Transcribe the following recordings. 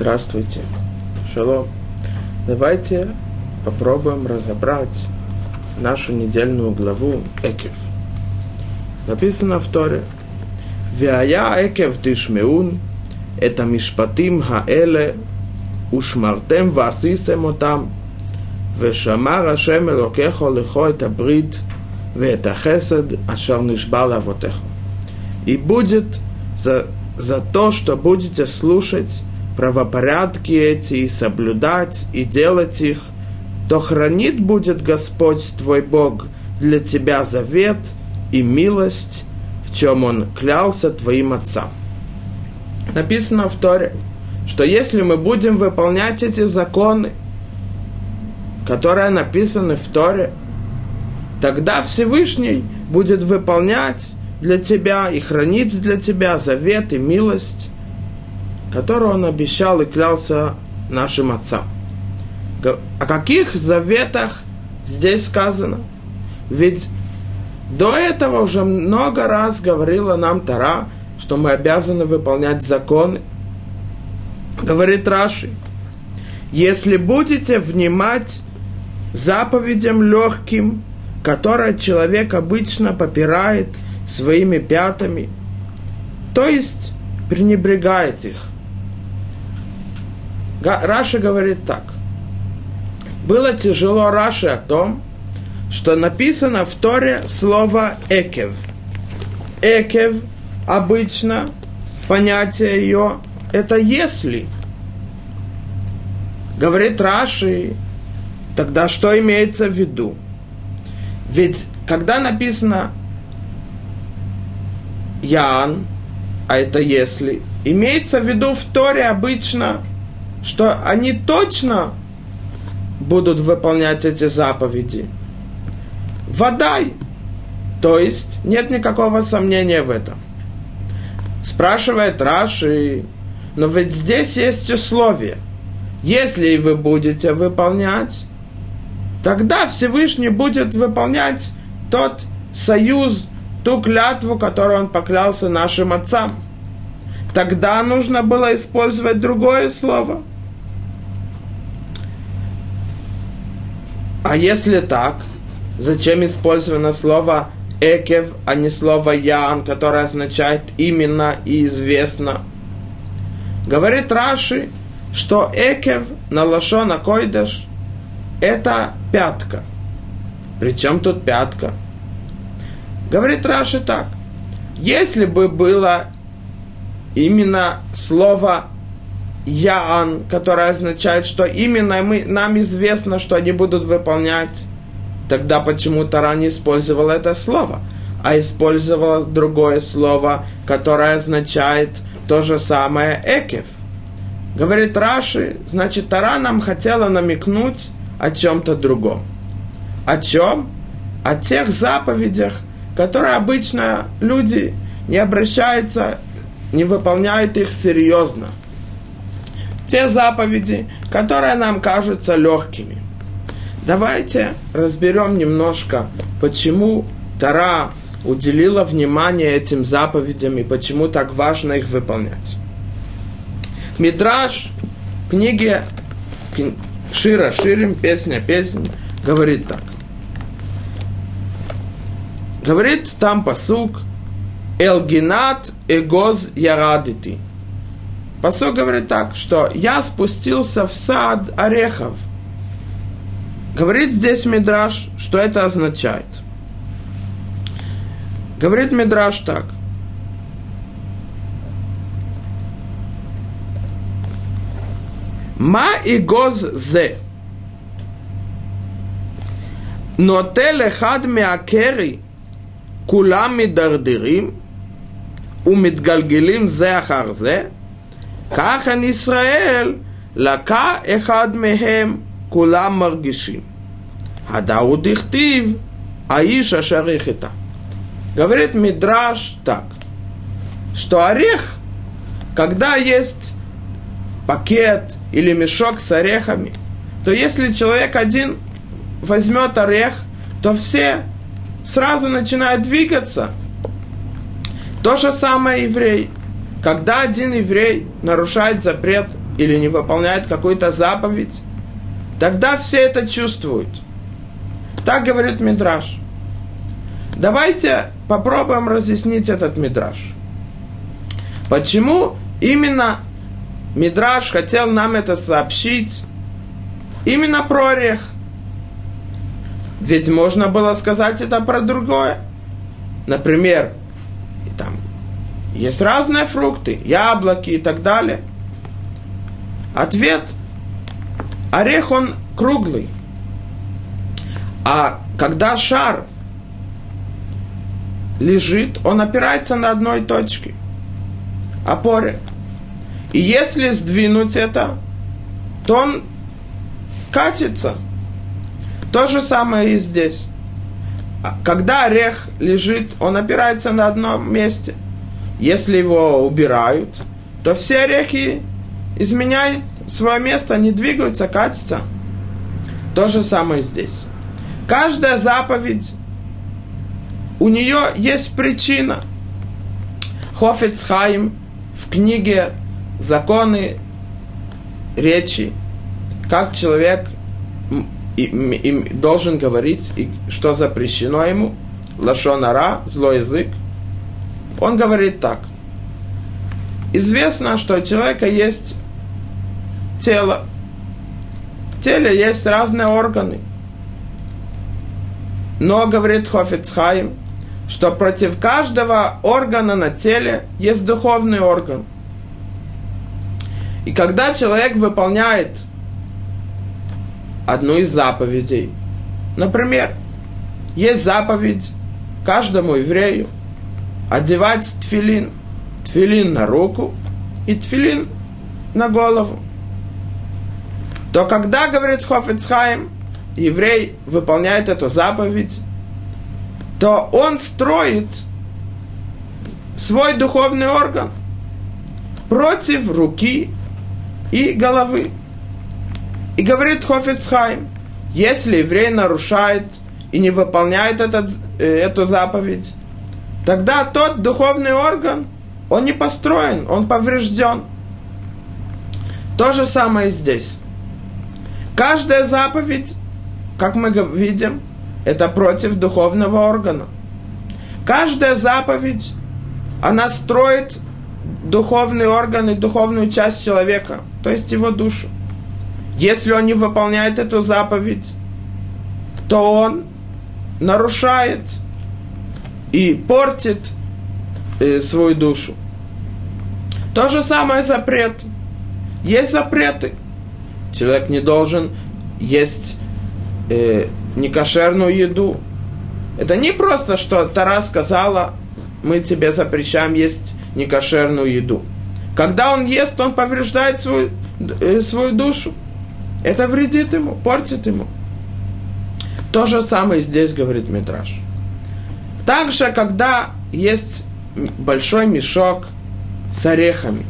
Здравствуйте. Шалом. Давайте попробуем разобрать нашу недельную главу Экев. Написано в Торе. Веая Экев Тишмеун, это Мишпатим Хаэле, Ушмартем Васисем Отам, Вешамар Ашем Элокехо Лехо это Брид, Вет Хесед Ашар Нишбал Авотехо. И будет за, за то, что будете слушать правопорядки эти и соблюдать, и делать их, то хранит будет Господь твой Бог для тебя завет и милость, в чем Он клялся твоим отцам. Написано в Торе, что если мы будем выполнять эти законы, которые написаны в Торе, тогда Всевышний будет выполнять для тебя и хранить для тебя завет и милость, которую он обещал и клялся нашим отцам. О каких заветах здесь сказано? Ведь до этого уже много раз говорила нам Тара, что мы обязаны выполнять законы. Говорит Раши, если будете внимать заповедям легким, которые человек обычно попирает своими пятами, то есть пренебрегает их, Раша говорит так. Было тяжело Раши о том, что написано в Торе слово «экев». «Экев» обычно, понятие ее, это «если». Говорит Раши, тогда что имеется в виду? Ведь когда написано «ян», а это «если», имеется в виду в Торе обычно что они точно будут выполнять эти заповеди. Водай. То есть нет никакого сомнения в этом. Спрашивает Раши, но ведь здесь есть условия. Если вы будете выполнять, тогда Всевышний будет выполнять тот союз, ту клятву, которую он поклялся нашим отцам. Тогда нужно было использовать другое слово – А если так, зачем использовано слово экев, а не слово ян, которое означает именно и известно? Говорит Раши, что экев на лошона койдаш это пятка. Причем тут пятка? Говорит Раши так. Если бы было именно слово Яан, которое означает, что именно мы, нам известно, что они будут выполнять, тогда почему Тара не использовала это слово, а использовала другое слово, которое означает то же самое Экев. Говорит Раши, значит, Тара нам хотела намекнуть о чем-то другом. О чем? О тех заповедях, которые обычно люди не обращаются, не выполняют их серьезно – те заповеди, которые нам кажутся легкими. Давайте разберем немножко, почему Тара уделила внимание этим заповедям и почему так важно их выполнять. Мидраш в книге Шира Ширим, песня песня, говорит так. Говорит там посук Элгинат эгоз ярадити – Посок говорит так, что я спустился в сад орехов. Говорит здесь Мидраш, что это означает. Говорит Мидраш так. Ма и гоз зе. Но телехад миакери кулами дардирим умидгалгилим зе ахар зе. ככה ישראל, לקה אחד מהם, כולם מרגישים. הדאו דכתיב, האיש אשר יחטא. Говорит Мидраш так, что орех, когда есть пакет или мешок с орехами, то если человек один возьмет орех, то все сразу начинают двигаться. То же самое еврей. Когда один еврей нарушает запрет или не выполняет какую-то заповедь, тогда все это чувствуют. Так говорит Мидраш. Давайте попробуем разъяснить этот Мидраш. Почему именно Мидраш хотел нам это сообщить именно про орех? Ведь можно было сказать это про другое. Например, есть разные фрукты, яблоки и так далее. Ответ. Орех, он круглый. А когда шар лежит, он опирается на одной точке, опоре. И если сдвинуть это, то он катится. То же самое и здесь. А когда орех лежит, он опирается на одном месте. Если его убирают, то все орехи изменяют свое место, они двигаются, катятся. То же самое здесь. Каждая заповедь, у нее есть причина. Хофицхайм в книге «Законы речи», как человек должен говорить, что запрещено ему, лашонара, злой язык. Он говорит так. Известно, что у человека есть тело. В теле есть разные органы – но, говорит Хофицхайм, что против каждого органа на теле есть духовный орган. И когда человек выполняет одну из заповедей, например, есть заповедь каждому еврею одевать тфилин, тфилин на руку и тфилин на голову, то когда, говорит Хофицхайм, еврей выполняет эту заповедь, то он строит свой духовный орган против руки и головы. И говорит Хофицхайм, если еврей нарушает и не выполняет этот, э, эту заповедь, тогда тот духовный орган, он не построен, он поврежден. То же самое и здесь. Каждая заповедь как мы видим, это против духовного органа. Каждая заповедь, она строит духовный орган и духовную часть человека, то есть его душу. Если он не выполняет эту заповедь, то он нарушает и портит э, свою душу. То же самое запрет. Есть запреты. Человек не должен есть э, некошерную еду. Это не просто, что Тара сказала, мы тебе запрещаем есть некошерную еду. Когда он ест, он повреждает свою, э, свою душу. Это вредит ему, портит ему. То же самое здесь говорит Митраш. Также, когда есть большой мешок с орехами,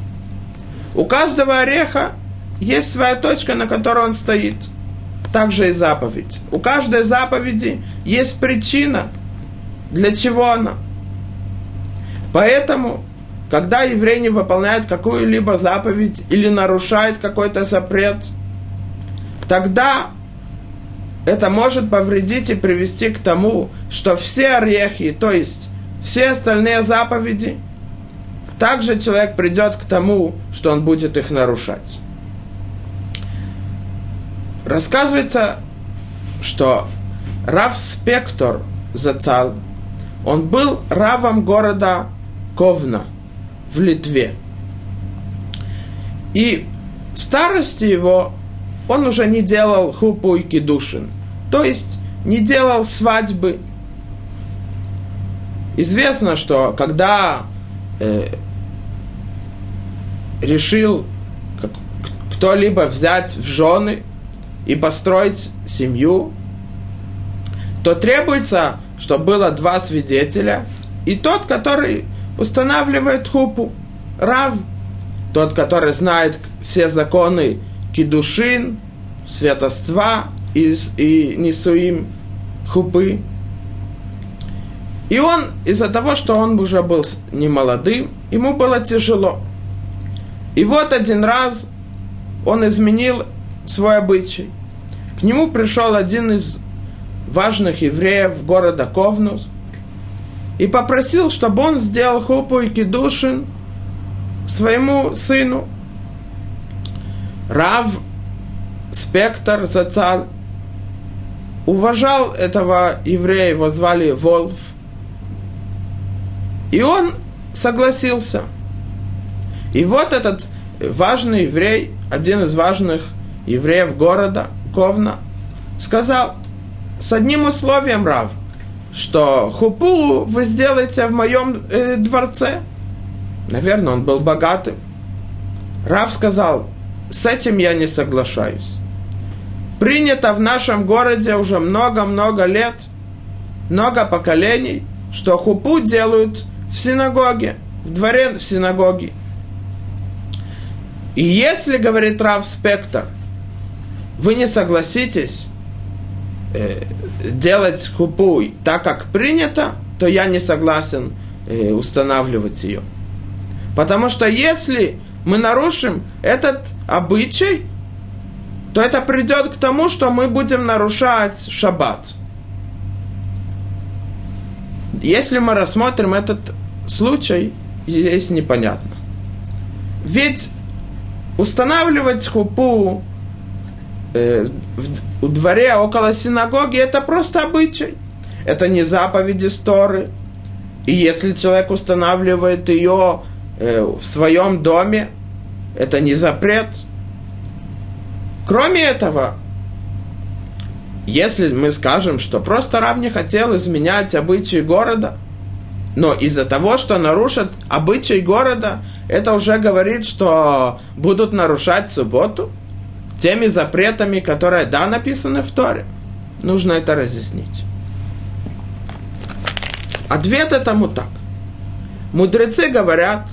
у каждого ореха есть своя точка, на которой он стоит – также и заповедь. У каждой заповеди есть причина, для чего она. Поэтому, когда еврей не выполняет какую-либо заповедь или нарушает какой-то запрет, тогда это может повредить и привести к тому, что все орехи, то есть все остальные заповеди, также человек придет к тому, что он будет их нарушать. Рассказывается, что Рав Спектор Зацал, он был равом города Ковна в Литве. И в старости его он уже не делал хупу и кедушин, то есть не делал свадьбы. Известно, что когда э, решил кто-либо взять в жены и построить семью, то требуется, чтобы было два свидетеля, и тот, который устанавливает хупу, рав, тот, который знает все законы кидушин, святоства и, и несуим хупы. И он, из-за того, что он уже был не молодым, ему было тяжело. И вот один раз он изменил свой обычай. К нему пришел один из важных евреев города Ковнус и попросил, чтобы он сделал хупу и кедушин своему сыну. Рав Спектр Зацаль уважал этого еврея, его звали Волф. И он согласился. И вот этот важный еврей, один из важных евреев города Ковна, сказал с одним условием, Рав, что хупу вы сделаете в моем э, дворце. Наверное, он был богатым. Рав сказал, с этим я не соглашаюсь. Принято в нашем городе уже много-много лет, много поколений, что хупу делают в синагоге, в дворе в синагоге. И если, говорит Рав Спектр, вы не согласитесь э, делать хупу так, как принято, то я не согласен э, устанавливать ее. Потому что если мы нарушим этот обычай, то это придет к тому, что мы будем нарушать шаббат. Если мы рассмотрим этот случай, здесь непонятно. Ведь устанавливать хупу э, в, в дворе около синагоги это просто обычай. Это не заповеди Сторы. И если человек устанавливает ее в своем доме, это не запрет. Кроме этого, если мы скажем, что просто Рав не хотел изменять обычаи города, но из-за того, что нарушат обычаи города, это уже говорит, что будут нарушать субботу теми запретами, которые, да, написаны в Торе. Нужно это разъяснить. Ответ этому так. Мудрецы говорят,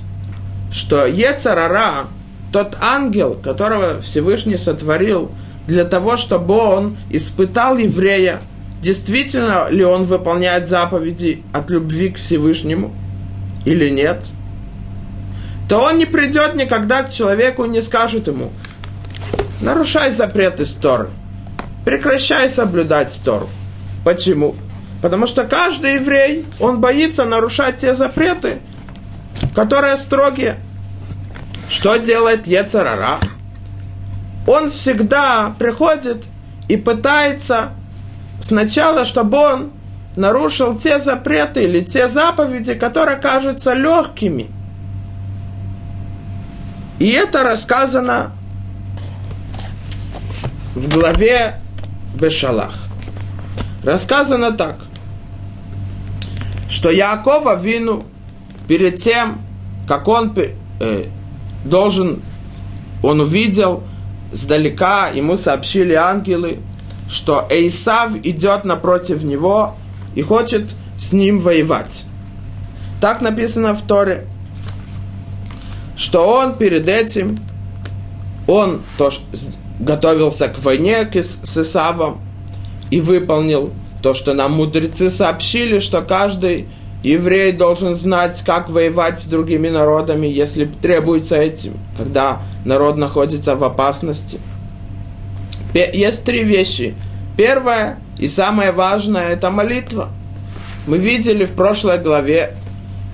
что Ецарара, тот ангел, которого Всевышний сотворил для того, чтобы он испытал еврея, действительно ли он выполняет заповеди от любви к Всевышнему или нет – то он не придет никогда к человеку и не скажет ему, нарушай запреты Торы, прекращай соблюдать Тору. Почему? Потому что каждый еврей, он боится нарушать те запреты, которые строгие. Что делает Ецарара? Он всегда приходит и пытается сначала, чтобы он нарушил те запреты или те заповеди, которые кажутся легкими – и это рассказано в главе Бешалах. Рассказано так, что Якова вину перед тем, как он э, должен, он увидел сдалека, ему сообщили ангелы, что Эйсав идет напротив него и хочет с ним воевать. Так написано в Торе что он перед этим, он тоже готовился к войне с Исавом и выполнил то, что нам мудрецы сообщили, что каждый еврей должен знать, как воевать с другими народами, если требуется этим, когда народ находится в опасности. Есть три вещи. Первое и самое важное – это молитва. Мы видели в прошлой главе,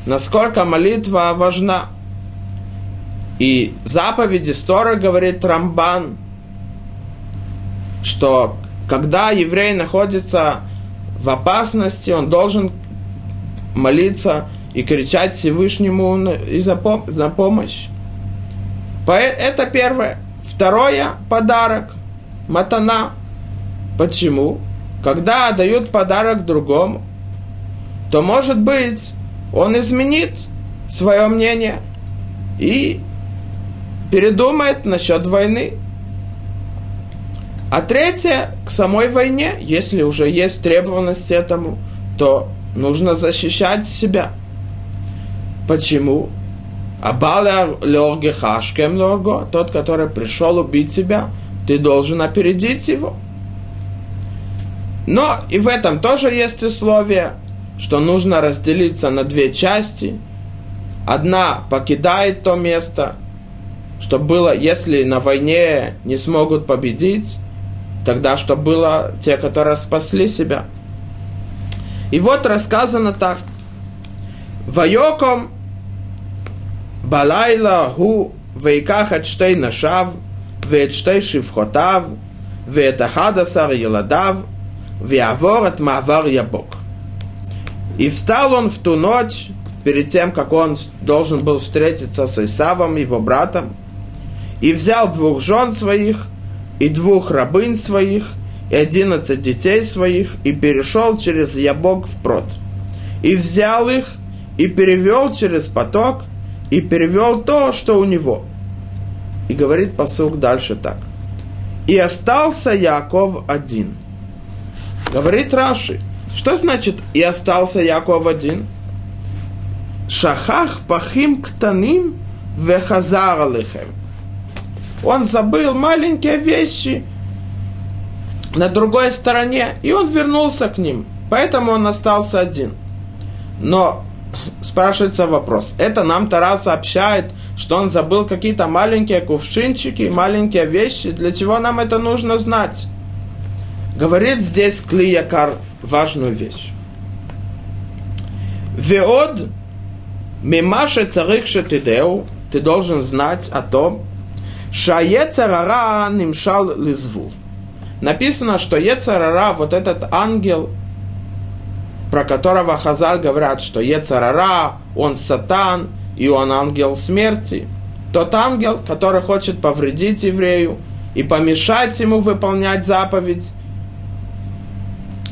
насколько молитва важна. И заповеди Стора говорит Рамбан, что когда еврей находится в опасности, он должен молиться и кричать Всевышнему и за, пом- за помощь. Это первое. Второе – подарок. Матана. Почему? Когда дают подарок другому, то, может быть, он изменит свое мнение и передумает насчет войны. А третье, к самой войне, если уже есть требованность этому, то нужно защищать себя. Почему? Абаля лоргехашкем лорго, тот, который пришел убить себя, ты должен опередить его. Но и в этом тоже есть условие, что нужно разделиться на две части. Одна покидает то место, чтобы было, если на войне не смогут победить, тогда чтобы было те, которые спасли себя. И вот рассказано так. Вайоком Балайла гу вейках эдштей нашав, вэдштей шивхотав, вэдахадасар еладав, веавор от мавар ябок. И встал он в ту ночь, перед тем, как он должен был встретиться с Исавом, его братом, и взял двух жен своих и двух рабынь своих – одиннадцать детей своих, и перешел через Ябок впрод. И взял их, и перевел через поток, и перевел то, что у него. И говорит посук дальше так. И остался Яков один. Говорит Раши. Что значит и остался Яков один? Шахах пахим ктаним вехазар алихем. Он забыл маленькие вещи на другой стороне, и он вернулся к ним. Поэтому он остался один. Но спрашивается вопрос. Это нам Тара сообщает, что он забыл какие-то маленькие кувшинчики, маленькие вещи. Для чего нам это нужно знать? Говорит здесь Клиякар важную вещь. Веод мимаше царих шетидеу, ты должен знать о том, шаецарара нимшал лизву. Написано, что Ецарара, вот этот ангел, про которого Хазаль говорят, что Ецарара, он сатан, и он ангел смерти. Тот ангел, который хочет повредить еврею и помешать ему выполнять заповедь.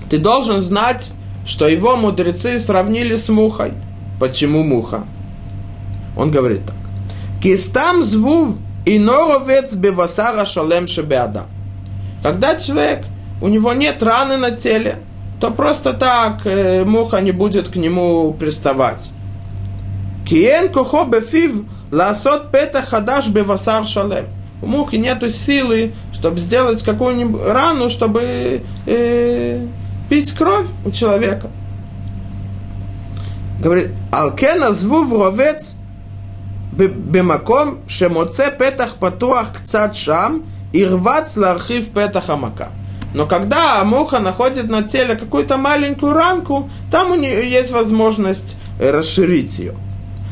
Ты должен знать, что его мудрецы сравнили с мухой. Почему муха? Он говорит так. Кистам звув и норовец бевасара шалем шебеада. Когда человек, у него нет раны на теле, то просто так э, муха не будет к нему приставать. Киен кохо бефив ласот пета хадаш бевасар шалем. У мухи нету силы, чтобы сделать какую-нибудь рану, чтобы э, пить кровь у человека. Говорит, алкена зву вровец бемаком шемоце петах патуах кцат шам – Ирвац лархив петахамака. Но когда муха находит на теле какую-то маленькую ранку, там у нее есть возможность э, расширить ее.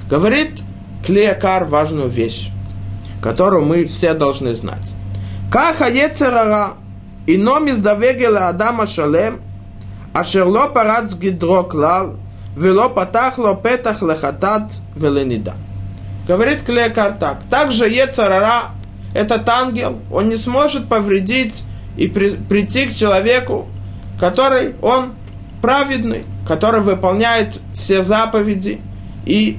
Говорит Клеякар важную вещь, которую мы все должны знать. Каха ецерара, ином из давегела Адама шалем, ашерло парац гидроклал, вело патахло петах лехатат веленида. Говорит Клеякар так. Также ецерара этот ангел, он не сможет повредить и при, прийти к человеку, который он праведный, который выполняет все заповеди и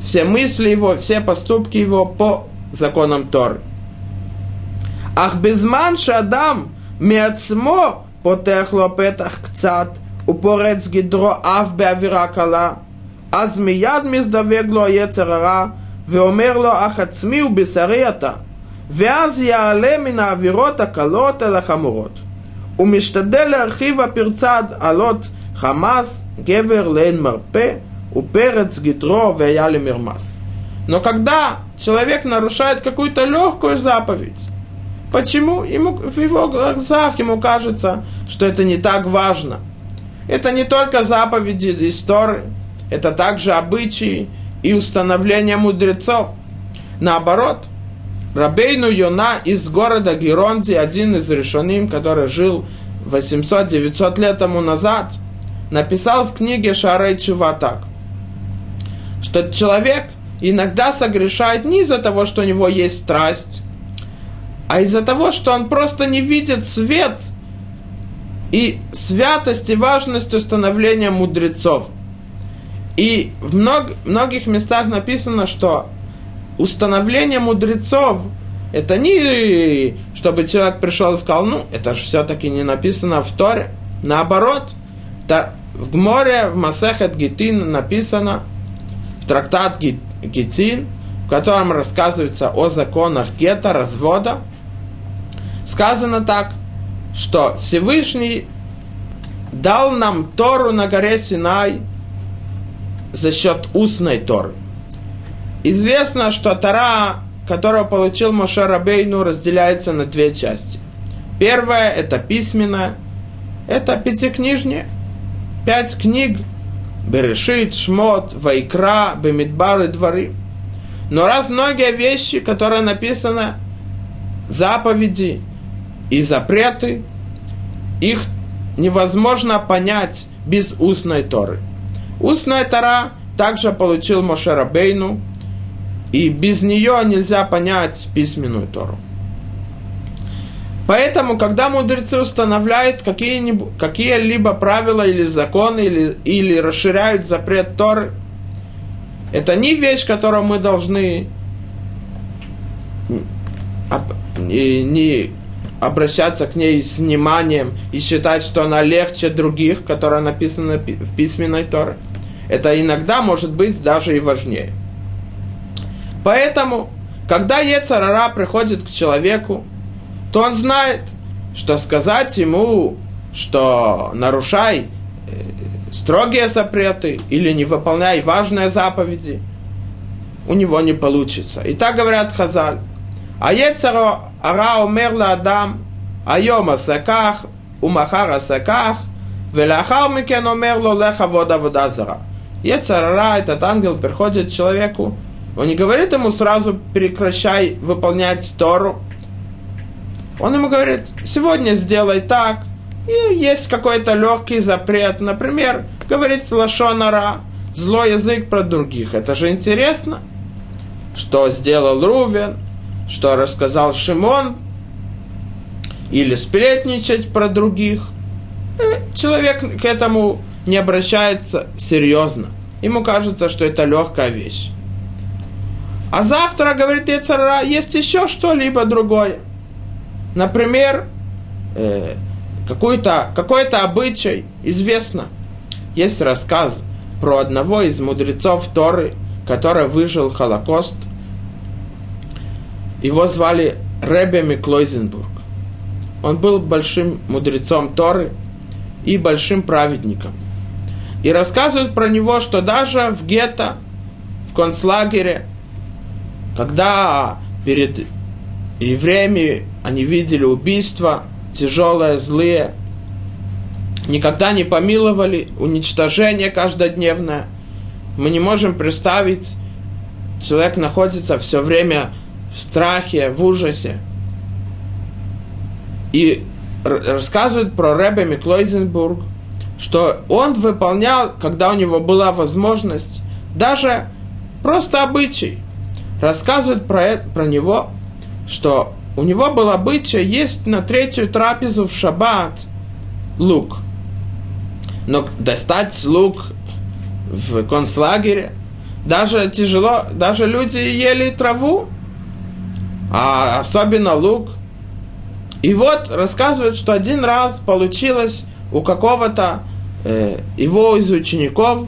все мысли его, все поступки его по законам Торы. Ах безман шадам מעצמו פותח לו פתח קצת ופורץ גדרו אף באווירה קלה, אז מיד מזדווג לו היצר הרע ואומר לו אך עצמי ובשרי אתה ואז יעלה מן האווירות הקלות אל החמורות. הוא משתדל להרחיב הפרצה עד עלות חמאס, גבר לאין מרפא, уперец гитро веяли мирмас. Но когда человек нарушает какую-то легкую заповедь, почему ему, в его глазах ему кажется, что это не так важно? Это не только заповеди истории, это также обычаи и установления мудрецов. Наоборот, Рабейну Йона из города Геронди, один из решоним, который жил 800-900 лет тому назад, написал в книге Шарей Чува так – что человек иногда согрешает не из-за того, что у него есть страсть, а из-за того, что он просто не видит свет и святость и важность установления мудрецов. И в мног, многих местах написано, что установление мудрецов это не чтобы человек пришел и сказал, ну, это же все-таки не написано в Торе. Наоборот, в море, в Масехет Гитин написано – трактат Гетин, в котором рассказывается о законах гета, развода, сказано так, что Всевышний дал нам Тору на горе Синай за счет устной Торы. Известно, что Тора которого получил Моше Рабейну, разделяется на две части. Первая – это письменная, это пятикнижнее, пять книг, Берешит, Шмот, Вайкра, Бемидбар и Дворы. Но раз многие вещи, которые написаны, заповеди и запреты, их невозможно понять без устной Торы. Устная Тора также получил Моше Бейну, и без нее нельзя понять письменную Тору. Поэтому, когда мудрецы устанавливают какие-либо правила или законы, или, или расширяют запрет Торы, это не вещь, которую мы должны не, обращаться к ней с вниманием и считать, что она легче других, которые написаны в письменной Торе. Это иногда может быть даже и важнее. Поэтому, когда Ецарара приходит к человеку, то он знает, что сказать ему, что нарушай э, строгие запреты или не выполняй важные заповеди, у него не получится. И так говорят Хазаль. А Ецаро Ара умерла Адам, Айома Саках, Умахара Саках, Велахар Микен умерло Леха Вода Вода Зара. Ецарара, этот ангел, приходит человеку он не говорит ему сразу прекращай выполнять Тору. Он ему говорит, сегодня сделай так, и есть какой-то легкий запрет, например, говорит лошонара, злой язык про других. Это же интересно. Что сделал Рувен, что рассказал Шимон, или сплетничать про других. Э, человек к этому не обращается серьезно. Ему кажется, что это легкая вещь. А завтра, говорит Ецара, есть еще что-либо другое. Например, э, какой-то какой обычай известно. Есть рассказ про одного из мудрецов Торы, который выжил Холокост. Его звали Ребе Миклойзенбург. Он был большим мудрецом Торы – и большим праведником. И рассказывают про него, что даже в гетто, в концлагере, когда перед евреями они видели убийства, тяжелые, злые, никогда не помиловали, уничтожение каждодневное. Мы не можем представить, человек находится все время в страхе, в ужасе. И рассказывают про Ребе Миклойзенбург, что он выполнял, когда у него была возможность, даже просто обычай. Рассказывают про, это, про него, что у него был обычай есть на третью трапезу в шаббат лук. Но достать лук в концлагере даже тяжело, даже люди ели траву, а особенно лук – и вот рассказывают, что один раз получилось у какого-то э, его из учеников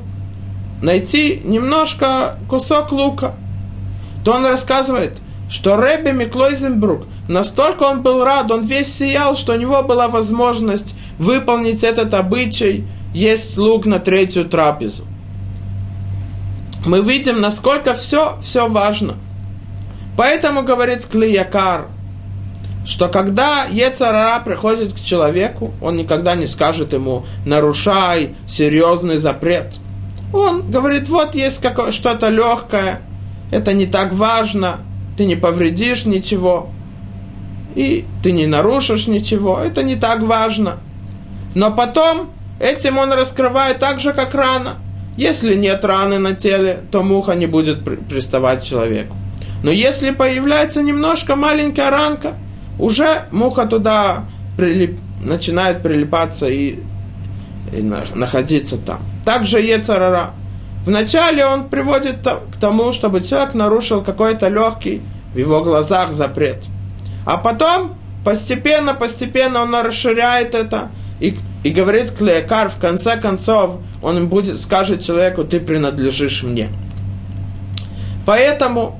найти немножко кусок лука. То он рассказывает, что Рэбби Миклойзенбрук, настолько он был рад, он весь сиял, что у него была возможность выполнить этот обычай, есть лук на третью трапезу. Мы видим, насколько все, все важно. Поэтому, говорит Клиякар, что когда Ецарара приходит к человеку, он никогда не скажет ему «нарушай серьезный запрет». Он говорит, вот есть что-то легкое, это не так важно, ты не повредишь ничего, и ты не нарушишь ничего, это не так важно. Но потом этим он раскрывает так же, как рана. Если нет раны на теле, то муха не будет приставать к человеку. Но если появляется немножко маленькая ранка – уже муха туда прилип, начинает прилипаться и, и находиться там. Также Ецарара. Вначале он приводит к тому, чтобы человек нарушил какой-то легкий в его глазах запрет. А потом постепенно, постепенно он расширяет это и, и говорит Клеякар, в конце концов, он будет, скажет человеку, ты принадлежишь мне. Поэтому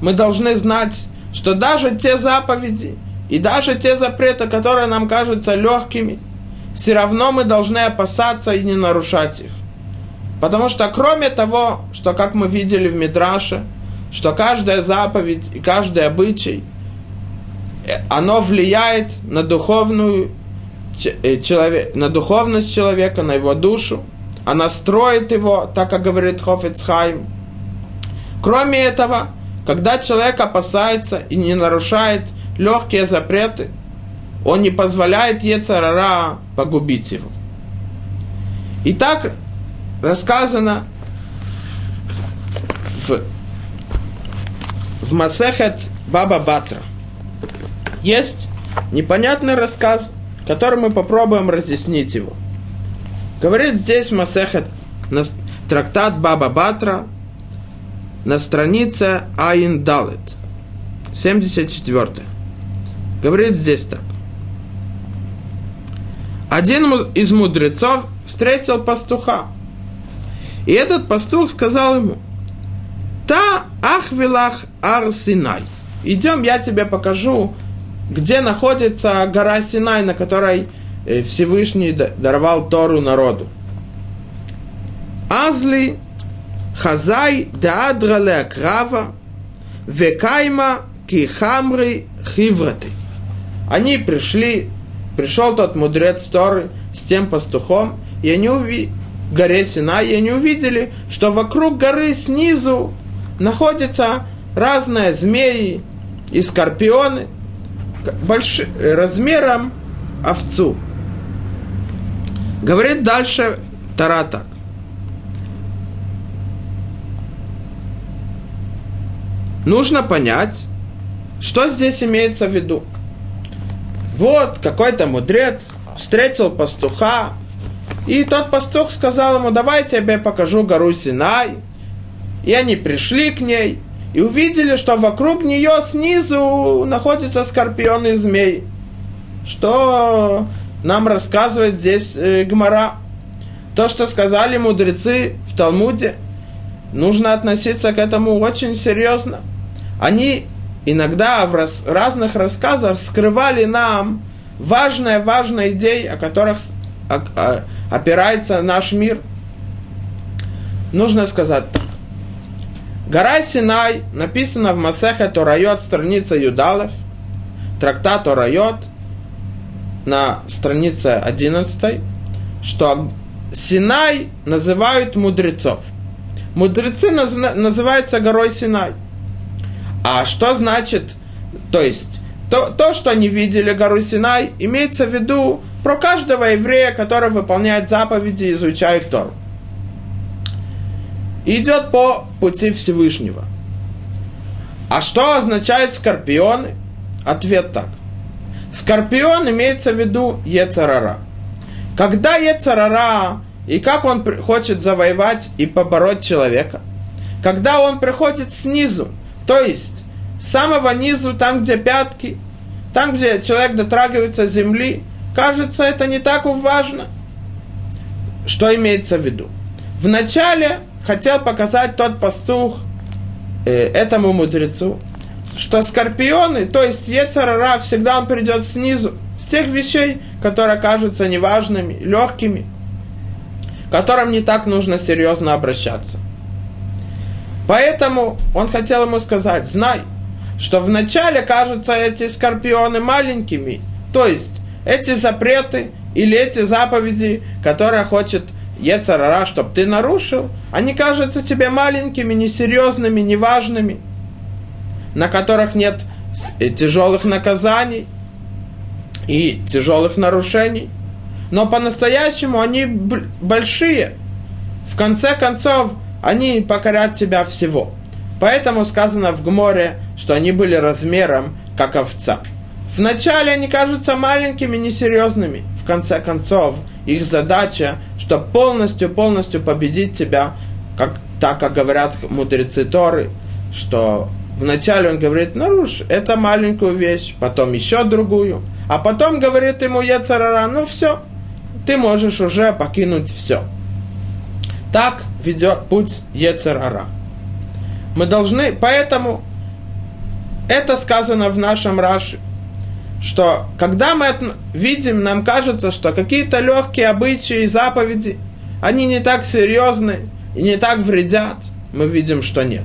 мы должны знать, что даже те заповеди, и даже те запреты, которые нам кажутся легкими, все равно мы должны опасаться и не нарушать их. Потому что кроме того, что, как мы видели в Мидраше, что каждая заповедь и каждый обычай, э, оно влияет на духовную э, человек, на духовность человека, на его душу, она строит его, так как говорит Хофицхайм. Кроме этого, когда человек опасается и не нарушает легкие запреты, он не позволяет Ецарара погубить его. И так рассказано в, в Масехет Баба Батра. Есть непонятный рассказ, который мы попробуем разъяснить его. Говорит здесь Масехет, трактат Баба Батра, на странице Айн Далет, 74. Говорит здесь так. Один из мудрецов встретил пастуха. И этот пастух сказал ему, Та ахвилах ар Синай. Идем, я тебе покажу, где находится гора Синай, на которой э, Всевышний даровал Тору народу. Азли Хазай даадрале крава, векайма кихамри хивраты. Они пришли, пришел тот мудрец Торы с тем пастухом, и они горе Сина, и они увидели, что вокруг горы снизу находятся разные змеи и скорпионы больш... размером овцу. Говорит дальше Тара так. нужно понять, что здесь имеется в виду. Вот какой-то мудрец встретил пастуха, и тот пастух сказал ему, давай я тебе покажу гору Синай. И они пришли к ней и увидели, что вокруг нее снизу находится скорпион и змей. Что нам рассказывает здесь э, Гмара. То, что сказали мудрецы в Талмуде, нужно относиться к этому очень серьезно они иногда в раз, разных рассказах скрывали нам важные, важные идеи, о которых о, о, опирается наш мир. Нужно сказать так. Гора Синай написана в Масехе Торайот, страница Юдалев, трактат Торайот, на странице 11, что Синай называют мудрецов. Мудрецы называются горой Синай – а что значит, то есть, то, то, что они видели гору Синай, имеется в виду про каждого еврея, который выполняет заповеди и изучает Тору. Идет по пути Всевышнего. А что означают скорпионы? Ответ так. Скорпион имеется в виду Ецарара. Когда Ецарара и как он хочет завоевать и побороть человека? Когда он приходит снизу, то есть, с самого низу, там, где пятки, там, где человек дотрагивается земли, кажется, это не так важно. Что имеется в виду? Вначале хотел показать тот пастух э, этому мудрецу, что скорпионы, то есть Ецарара, всегда он придет снизу, с тех вещей, которые кажутся неважными, легкими, которым не так нужно серьезно обращаться. Поэтому он хотел ему сказать, знай, что вначале кажутся эти скорпионы маленькими, то есть эти запреты или эти заповеди, которые хочет Ецарара, чтобы ты нарушил, они кажутся тебе маленькими, несерьезными, неважными, на которых нет э, тяжелых наказаний и тяжелых нарушений. Но по-настоящему они большие. В конце концов, они покорят тебя всего. Поэтому сказано в Гморе, что они были размером, как овца. Вначале они кажутся маленькими, несерьезными. В конце концов, их задача, чтобы полностью-полностью победить тебя, как, так как говорят мудрецы Торы, что вначале он говорит, нарушь это маленькую вещь, потом еще другую, а потом говорит ему Ецарара, ну все, ты можешь уже покинуть все. Так ведет путь Ецерара. Мы должны, поэтому это сказано в нашем Раши, что когда мы это видим, нам кажется, что какие-то легкие обычаи и заповеди, они не так серьезны и не так вредят, мы видим, что нет.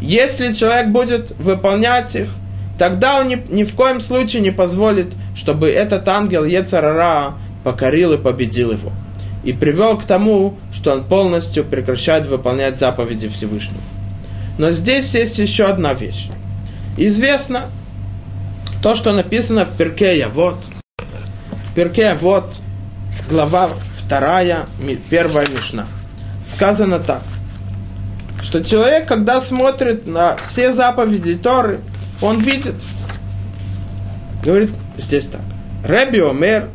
Если человек будет выполнять их, тогда он ни, ни в коем случае не позволит, чтобы этот ангел Ецарара покорил и победил его. И привел к тому, что он полностью прекращает выполнять заповеди Всевышнего. Но здесь есть еще одна вещь. Известно то, что написано в Перке Вот. В Перке Вот, глава вторая, первая Мишна. Сказано так, что человек, когда смотрит на все заповеди Торы, он видит, говорит здесь так, Реби Омер,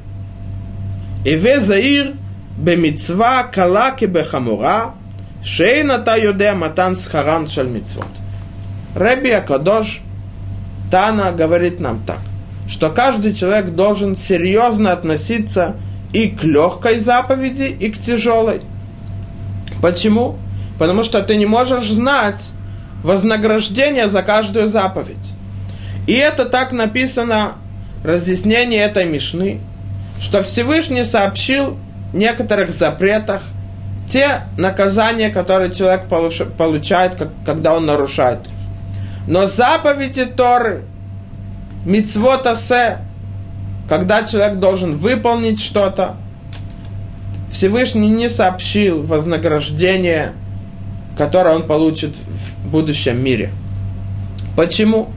Иве Заир, Бемицва Калаки Бехамура, Шейна та йоде матан схаран шаль мицвот. Реби Акадош Тана говорит нам так, что каждый человек должен серьезно относиться и к легкой заповеди, и к тяжелой. Почему? Потому что ты не можешь знать вознаграждение за каждую заповедь. И это так написано в разъяснении этой Мишны, что Всевышний сообщил некоторых запретах, те наказания, которые человек получает, когда он нарушает их. Но заповеди Торы, мицвот асе, когда человек должен выполнить что-то, Всевышний не сообщил вознаграждение, которое он получит в будущем мире. Почему?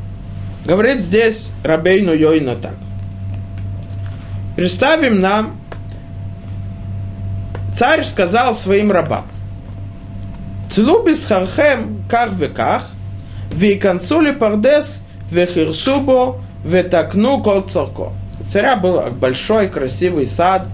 Говорит здесь Рабейну Йойна так. Представим нам, царь сказал своим рабам, Цлубис хархем ках веках, вейкансули пардес вехиршубо ветакну кол цорко. У царя был большой красивый сад.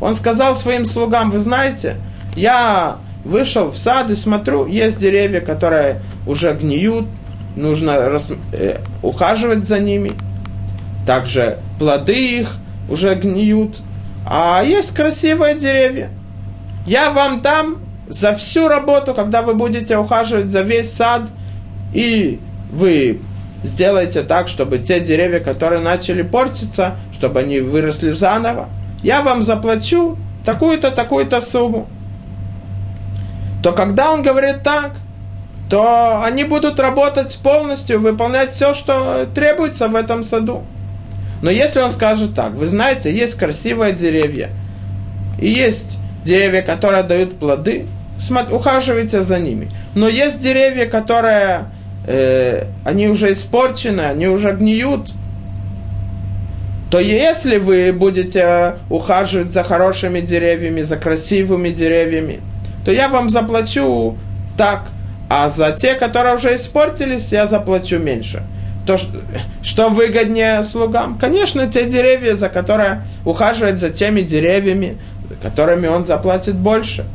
Он сказал своим слугам, вы знаете, я вышел в сад и смотрю, есть деревья, которые уже гниют, нужно рас, э, ухаживать за ними. Также плоды их уже гниют. А есть красивые деревья. Я вам дам за всю работу, когда вы будете ухаживать за весь сад, и вы сделаете так, чтобы те деревья, которые начали портиться, чтобы они выросли заново, я вам заплачу такую-то, такую-то сумму. То когда он говорит так, то они будут работать полностью, выполнять все, что требуется в этом саду. Но если он скажет так, вы знаете, есть красивые деревья, и есть деревья, которые дают плоды, ухаживайте за ними. Но есть деревья, которые э, они уже испорчены, они уже гниют, то если вы будете ухаживать за хорошими деревьями, за красивыми деревьями, то я вам заплачу так, а за те, которые уже испортились, я заплачу меньше. То, что выгоднее слугам? Конечно, те деревья, за которые ухаживать за теми деревьями, которыми он заплатит больше.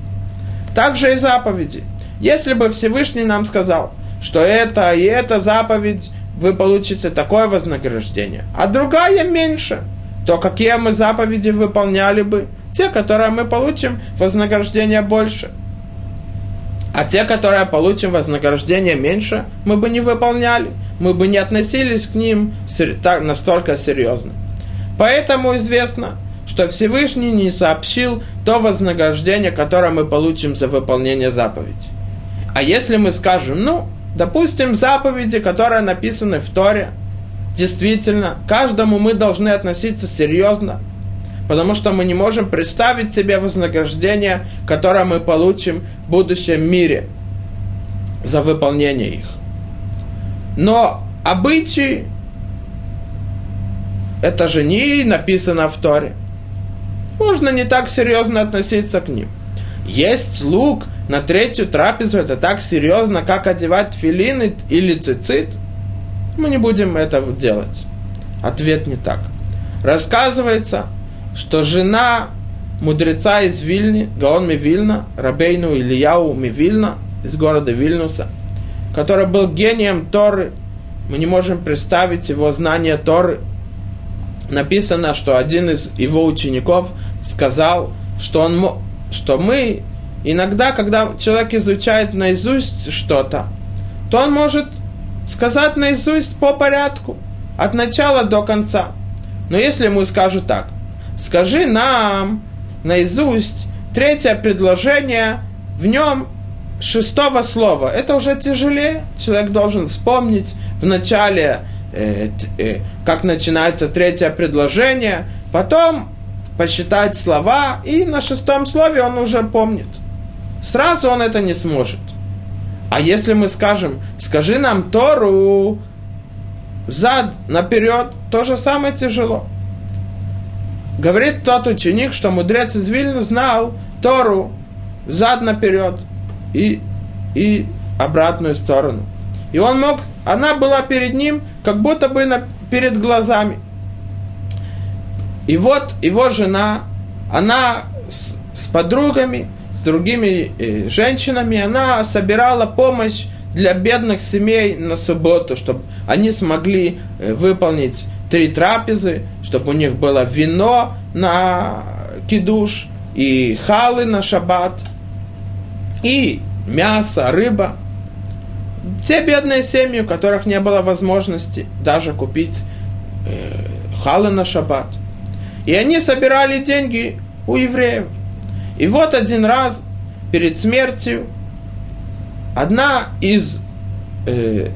Также и заповеди. Если бы Всевышний нам сказал, что это и эта заповедь, вы получите такое вознаграждение, а другая меньше, то какие мы заповеди выполняли бы? Те, которые мы получим вознаграждение больше. А те, которые получим вознаграждение меньше, мы бы не выполняли, мы бы не относились к ним настолько серьезно. Поэтому известно, что Всевышний не сообщил то вознаграждение, которое мы получим за выполнение заповедей. А если мы скажем, ну, допустим, заповеди, которые написаны в Торе, действительно, каждому мы должны относиться серьезно, потому что мы не можем представить себе вознаграждение, которое мы получим в будущем мире за выполнение их. Но обычаи, это же не написано в Торе. Можно не так серьезно относиться к ним. Есть лук на третью трапезу, это так серьезно, как одевать филин или цицит. Мы не будем этого делать. Ответ не так. Рассказывается, что жена мудреца из Вильни, Гаон Мивильна, Рабейну Ильяу Мивильна, из города Вильнюса, который был гением Торы, мы не можем представить его знание Торы. Написано, что один из его учеников сказал, что, он, что мы иногда, когда человек изучает наизусть что-то, то он может сказать наизусть по порядку, от начала до конца. Но если ему скажут так, скажи нам наизусть третье предложение, в нем шестого слова это уже тяжелее. Человек должен вспомнить в начале, э, э, как начинается третье предложение, потом посчитать слова, и на шестом слове он уже помнит. Сразу он это не сможет. А если мы скажем, скажи нам Тору зад наперед, то же самое тяжело. Говорит тот ученик, что мудрец из Вильна знал Тору зад наперед и, и обратную сторону. И он мог, она была перед ним, как будто бы на, перед глазами. И вот его жена, она с, с подругами, с другими э, женщинами, она собирала помощь для бедных семей на субботу, чтобы они смогли э, выполнить три трапезы, чтобы у них было вино на кидуш, и халы на шаббат, и мясо, рыба. Те бедные семьи, у которых не было возможности даже купить э, халы на шаббат – и они собирали деньги у евреев. И вот один раз перед смертью одна из э,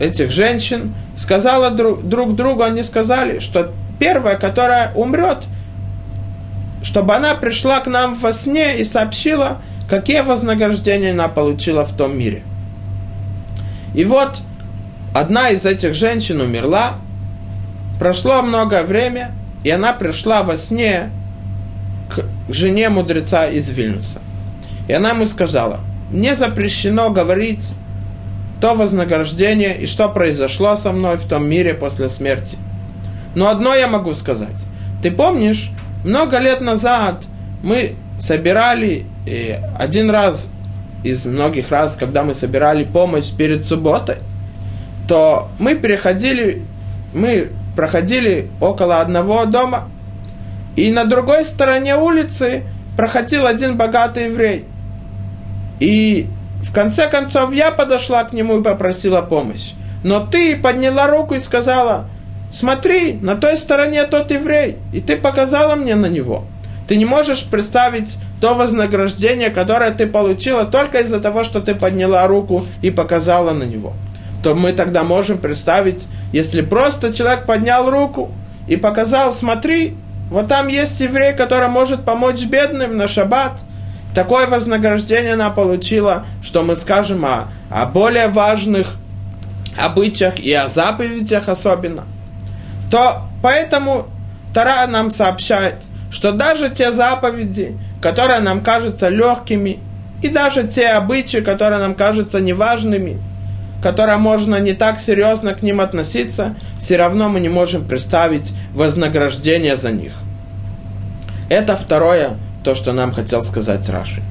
этих женщин сказала друг, друг другу, они сказали, что первая, которая умрет, чтобы она пришла к нам во сне и сообщила, какие вознаграждения она получила в том мире. И вот одна из этих женщин умерла, прошло много времени, и она пришла во сне к жене мудреца из Вильнюса. И она ему сказала, мне запрещено говорить то вознаграждение и что произошло со мной в том мире после смерти. Но одно я могу сказать. Ты помнишь, много лет назад мы собирали и один раз из многих раз, когда мы собирали помощь перед субботой, то мы переходили, мы проходили около одного дома, и на другой стороне улицы проходил один богатый еврей. И в конце концов я подошла к нему и попросила помощь. Но ты подняла руку и сказала, смотри, на той стороне тот еврей, и ты показала мне на него. Ты не можешь представить то вознаграждение, которое ты получила только из-за того, что ты подняла руку и показала на него то мы тогда можем представить, если просто человек поднял руку и показал, смотри, вот там есть еврей, который может помочь бедным на шаббат, такое вознаграждение она получила, что мы скажем о, о более важных обычаях и о заповедях особенно, то поэтому Тара нам сообщает, что даже те заповеди, которые нам кажутся легкими, и даже те обычаи, которые нам кажутся неважными – которое можно не так серьезно к ним относиться, все равно мы не можем представить вознаграждение за них. Это второе, то, что нам хотел сказать Раши.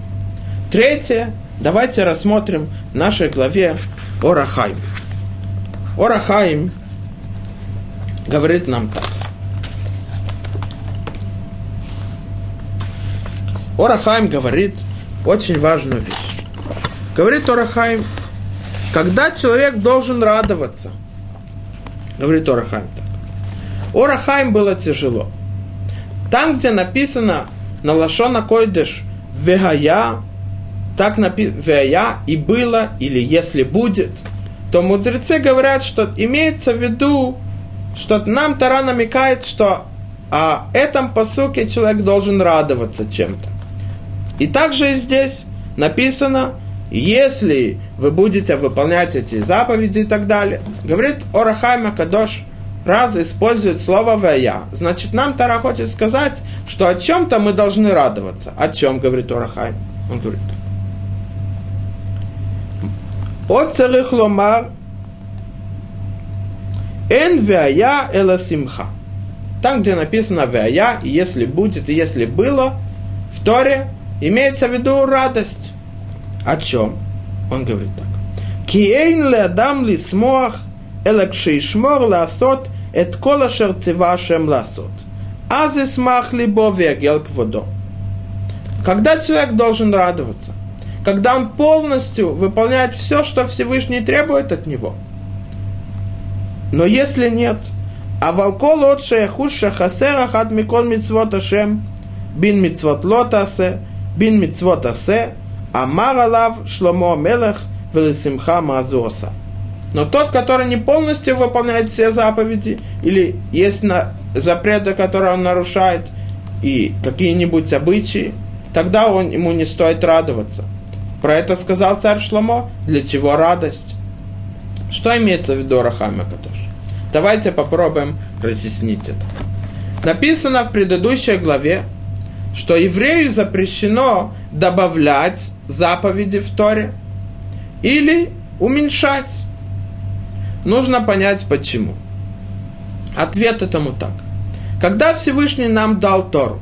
Третье, давайте рассмотрим в нашей главе Орахайм. Орахайм говорит нам так. Орахайм говорит очень важную вещь. Говорит Орахайм, когда человек должен радоваться? Говорит Орахайм так. Орахайм было тяжело. Там, где написано на Лашона Койдеш Вегая, так написано Вегая и было, или если будет, то мудрецы говорят, что имеется в виду, что нам Тара намекает, что о этом посуке человек должен радоваться чем-то. И также здесь написано, если вы будете выполнять эти заповеди и так далее, говорит Орахайма Кадош, раз использует слово «вая», значит, нам Тара хочет сказать, что о чем-то мы должны радоваться. О чем, говорит Орахайм? Он говорит. О царих ломар эн вая эла симха. Там, где написано «вая», и если будет, и если было, в Торе имеется в виду радость. О чем? Он говорит так. Киэйн ле адам ли смоах, эле кшейшмор ласот, эт кола шерцева шем ласот. Аз и смах либо вегел к водо. Когда человек должен радоваться? Когда он полностью выполняет все, что Всевышний требует от него. Но если нет, а волкол от шаяхуш шахасерах от микол мицвот ашем, бин мицвот лотасе, бин мицвот асе, Амар Алав Шломо Мелех Велесимха Мазоса. Но тот, который не полностью выполняет все заповеди, или есть на запреты, которые он нарушает, и какие-нибудь обычаи, тогда он, ему не стоит радоваться. Про это сказал царь Шломо, для чего радость. Что имеется в виду Рахами Катош? Давайте попробуем разъяснить это. Написано в предыдущей главе, что еврею запрещено добавлять заповеди в Торе или уменьшать. Нужно понять почему. Ответ этому так. Когда Всевышний нам дал Тору,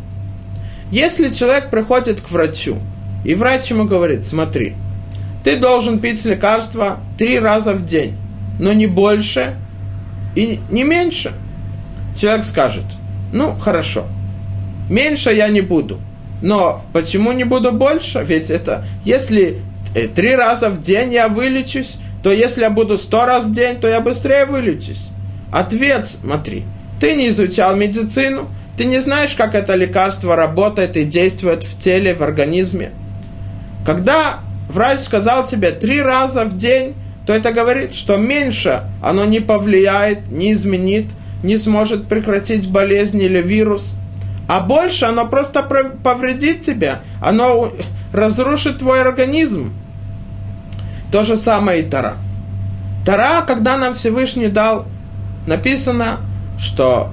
если человек приходит к врачу, и врач ему говорит, смотри, ты должен пить лекарства три раза в день, но не больше и не меньше. Человек скажет, ну хорошо, меньше я не буду. Но почему не буду больше? Ведь это, если э, три раза в день я вылечусь, то если я буду сто раз в день, то я быстрее вылечусь. Ответ, смотри, ты не изучал медицину, ты не знаешь, как это лекарство работает и действует в теле, в организме. Когда врач сказал тебе три раза в день, то это говорит, что меньше оно не повлияет, не изменит, не сможет прекратить болезнь или вирус. А больше оно просто повредит тебя, оно разрушит твой организм. То же самое и Тара. Тара, когда нам Всевышний дал, написано, что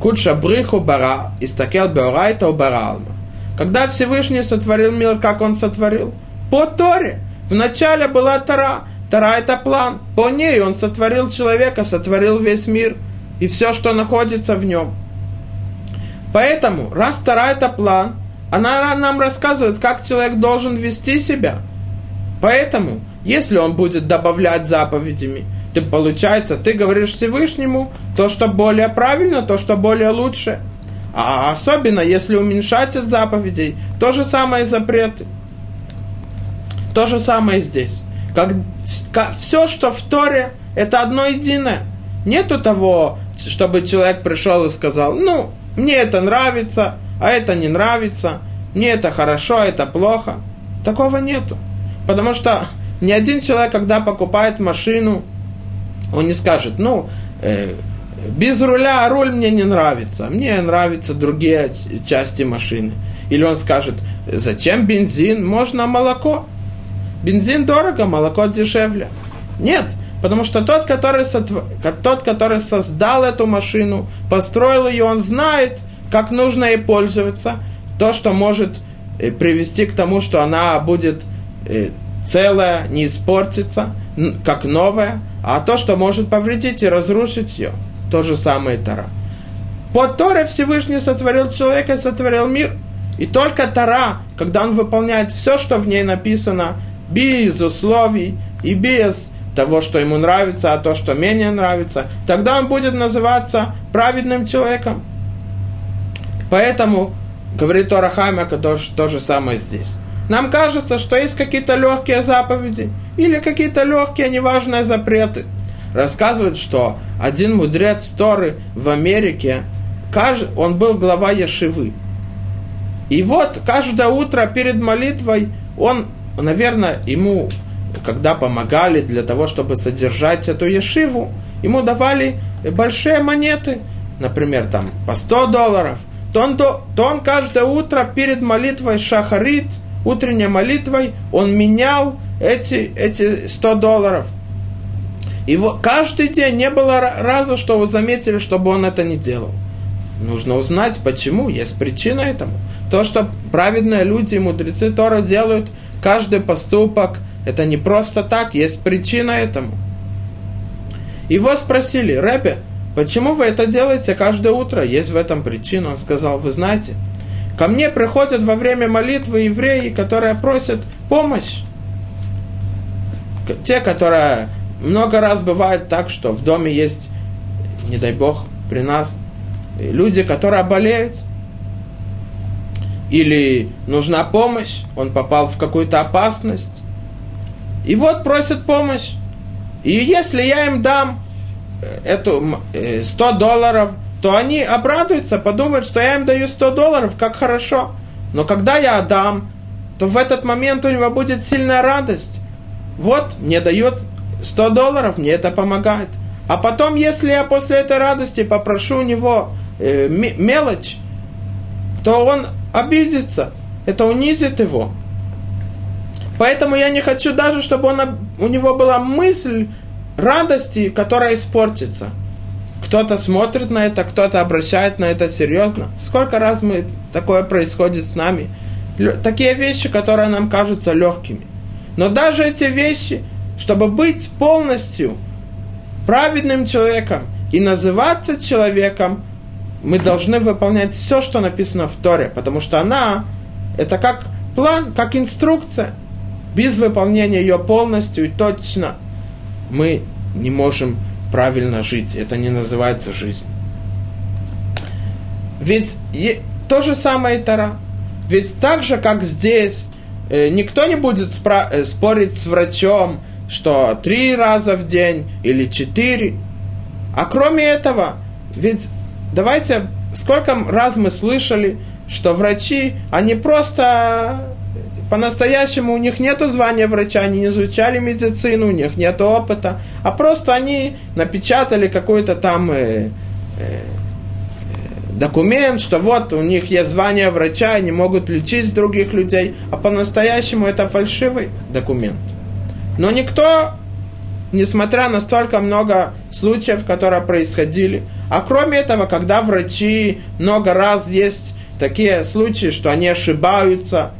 Кудша бриху бара, истакел беорайта бара алма. Когда Всевышний сотворил мир, как он сотворил? По Торе. Вначале была Тара. Тара это план. По ней он сотворил человека, сотворил весь мир и все, что находится в нем. Поэтому, раз Тара это план, она нам рассказывает, как человек должен вести себя. Поэтому, если он будет добавлять заповедями, то получается, ты говоришь Всевышнему то, что более правильно, то, что более лучше. А особенно, если уменьшать от заповедей, то же самое запреты. То же самое здесь. Как, как, все, что в Торе, это одно единое. Нету того, чтобы человек пришел и сказал, ну, мне это нравится, а это не нравится, мне это хорошо, а это плохо. Такого нету. Потому что ни один человек, когда покупает машину, он не скажет, ну, э, без руля руль мне не нравится, мне нравятся другие части машины. Или он скажет, зачем бензин, можно молоко. Бензин дорого, молоко дешевле. Нет, потому что тот который, сотв... тот, который создал эту машину, построил ее, он знает, как нужно ей пользоваться. То, что может э, привести к тому, что она будет э, целая, не испортится, как новая, а то, что может повредить и разрушить ее. То же самое Тара. По Торе Всевышний сотворил человека и сотворил мир. И только Тара, когда он выполняет все, что в ней написано, без условий и без того, что ему нравится, а то, что менее нравится, тогда он будет называться праведным человеком. Поэтому, говорит Тора Хамека, то, то же самое здесь. Нам кажется, что есть какие-то легкие заповеди или какие-то легкие, неважные запреты. Рассказывают, что один мудрец Торы в Америке, он был глава Яшивы. И вот каждое утро перед молитвой он, наверное, ему, когда помогали для того, чтобы содержать эту Яшиву, ему давали большие монеты, например, там по 100 долларов, то он, то он каждое утро перед молитвой Шахарит – утренней молитвой он менял эти, эти 100 долларов. И вот каждый день не было раза, что вы заметили, чтобы он это не делал. Нужно узнать, почему. Есть причина этому. То, что праведные люди и мудрецы Тора делают, каждый поступок, это не просто так, есть причина этому. Его спросили, Рэбе, почему вы это делаете каждое утро? Есть в этом причина. Он сказал, вы знаете, Ко мне приходят во время молитвы евреи, которые просят помощь. Те, которые много раз бывает так, что в доме есть, не дай бог, при нас люди, которые болеют, или нужна помощь, он попал в какую-то опасность, и вот просят помощь. И если я им дам э, эту 100 э, долларов, то они обрадуются, подумают, что я им даю 100 долларов, как хорошо. Но когда я отдам то в этот момент у него будет сильная радость. Вот, мне дает 100 долларов, мне это помогает. А потом, если я после этой радости попрошу у него э, мелочь, то он обидится. Это унизит его. Поэтому я не хочу даже, чтобы он, у него была мысль радости, которая испортится. Кто-то смотрит на это, кто-то обращает на это серьезно. Сколько раз мы такое происходит с нами? Такие вещи, которые нам кажутся легкими. Но даже эти вещи, чтобы быть полностью праведным человеком и называться человеком, мы должны выполнять все, что написано в Торе, потому что она, это как план, как инструкция. Без выполнения ее полностью и точно мы не можем правильно жить. Это не называется жизнь. Ведь то же самое и Тара. Ведь так же, как здесь, э, никто не будет э, спорить с врачом, что три раза в день или четыре. А кроме этого, ведь давайте, сколько раз мы слышали, что врачи, они просто по-настоящему у них нет звания врача, они не изучали медицину, у них нет опыта, а просто они напечатали какой-то там э, э, документ, что вот у них есть звание врача, они могут лечить других людей, а по-настоящему это фальшивый документ. Но никто, несмотря на столько много случаев, которые происходили, а кроме этого, когда врачи много раз есть такие случаи, что они ошибаются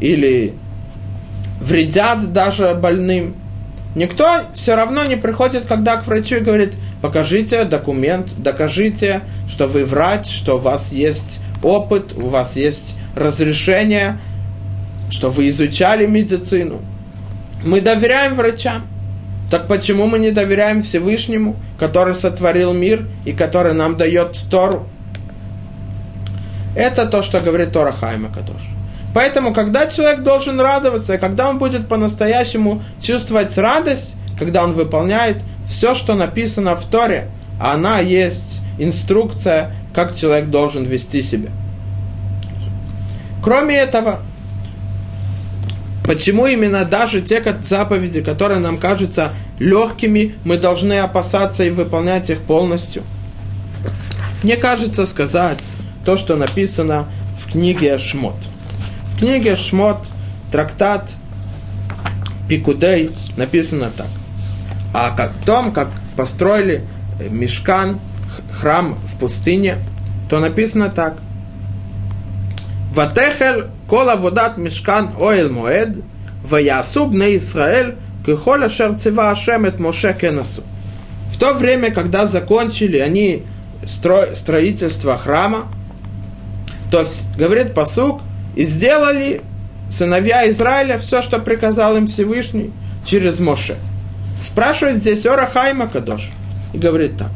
или вредят даже больным, никто все равно не приходит, когда к врачу и говорит, покажите документ, докажите, что вы врач, что у вас есть опыт, у вас есть разрешение, что вы изучали медицину. Мы доверяем врачам. Так почему мы не доверяем Всевышнему, который сотворил мир и который нам дает Тору? Это то, что говорит Тора Хайма Кадош. Поэтому, когда человек должен радоваться, и когда он будет по-настоящему чувствовать радость, когда он выполняет все, что написано в Торе, она есть инструкция, как человек должен вести себя. Кроме этого, Почему именно даже те заповеди, которые нам кажутся легкими, мы должны опасаться и выполнять их полностью? Мне кажется сказать то, что написано в книге Шмот. В книге Шмот трактат Пикудей написано так. А о том, как построили мешкан, храм в пустыне, то написано так – Ватехел кола водат мешкан оэл моэд, ваясу бне Исраэль, кехоля шерцева Ашемет Моше кенасу. В то время, когда закончили они стро, строительство храма, то говорит посук, и сделали сыновья Израиля все, что приказал им Всевышний через Моше. Спрашивает здесь Ора Хайма Кадош и говорит так.